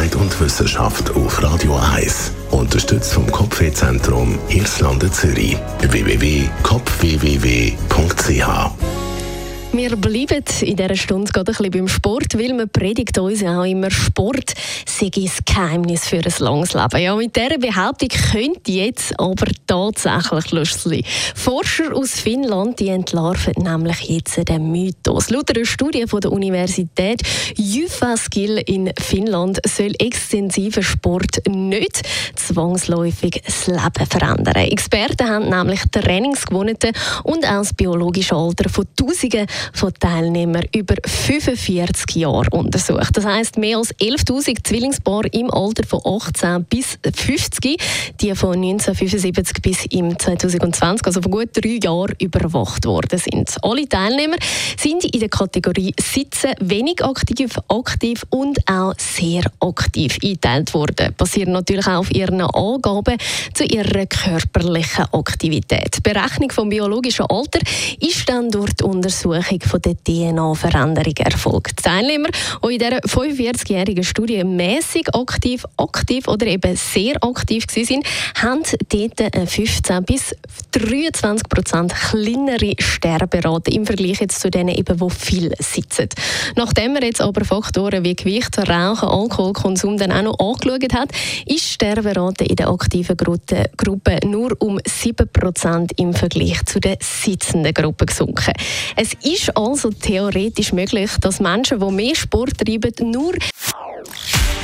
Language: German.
Gesundheit und Wissenschaft auf Radio 1. Unterstützt vom Kopfwehzentrum Irlande Zürich. www.kopfwww.ch wir bleiben in dieser Stunde gerade ein bisschen beim Sport, weil man predigt uns auch immer, Sport sei das Geheimnis für ein langes Leben. Ja, mit dieser Behauptung könnte jetzt aber tatsächlich Schluss sein. Forscher aus Finnland die entlarven nämlich jetzt den Mythos. Laut einer Studie von der Universität Jyväskylä in Finnland soll extensiver Sport nicht zwangsläufig das Leben verändern. Experten haben nämlich Trainingsgewohnheiten und auch das biologische Alter von Tausenden von Teilnehmern über 45 Jahre untersucht. Das heißt mehr als 11.000 Zwillingspaare im Alter von 18 bis 50, die von 1975 bis im 2020, also von gut drei Jahren, überwacht worden sind. Alle Teilnehmer sind in der Kategorie Sitzen wenig aktiv, aktiv und auch sehr aktiv eingeteilt worden. Basieren natürlich auch auf ihren Angaben zu ihrer körperlichen Aktivität. Die Berechnung vom biologischen Alter ist dann durch die Untersuchung von der DNA-Veränderung erfolgt. Die Teilnehmer, die in dieser 45-jährigen Studie mäßig aktiv, aktiv oder eben sehr aktiv waren, haben dort 15 bis 23 Prozent kleinere Sterberate im Vergleich jetzt zu denen, eben, die viel sitzen. Nachdem man jetzt aber Faktoren wie Gewicht, Rauchen, Alkoholkonsum dann auch noch angeschaut hat, ist die Sterberate in der aktiven Gruppe nur um 7 Prozent im Vergleich zu der sitzenden Gruppe gesunken. Es ist also theoretisch möglich, dass Menschen, die mehr Sport treiben, nur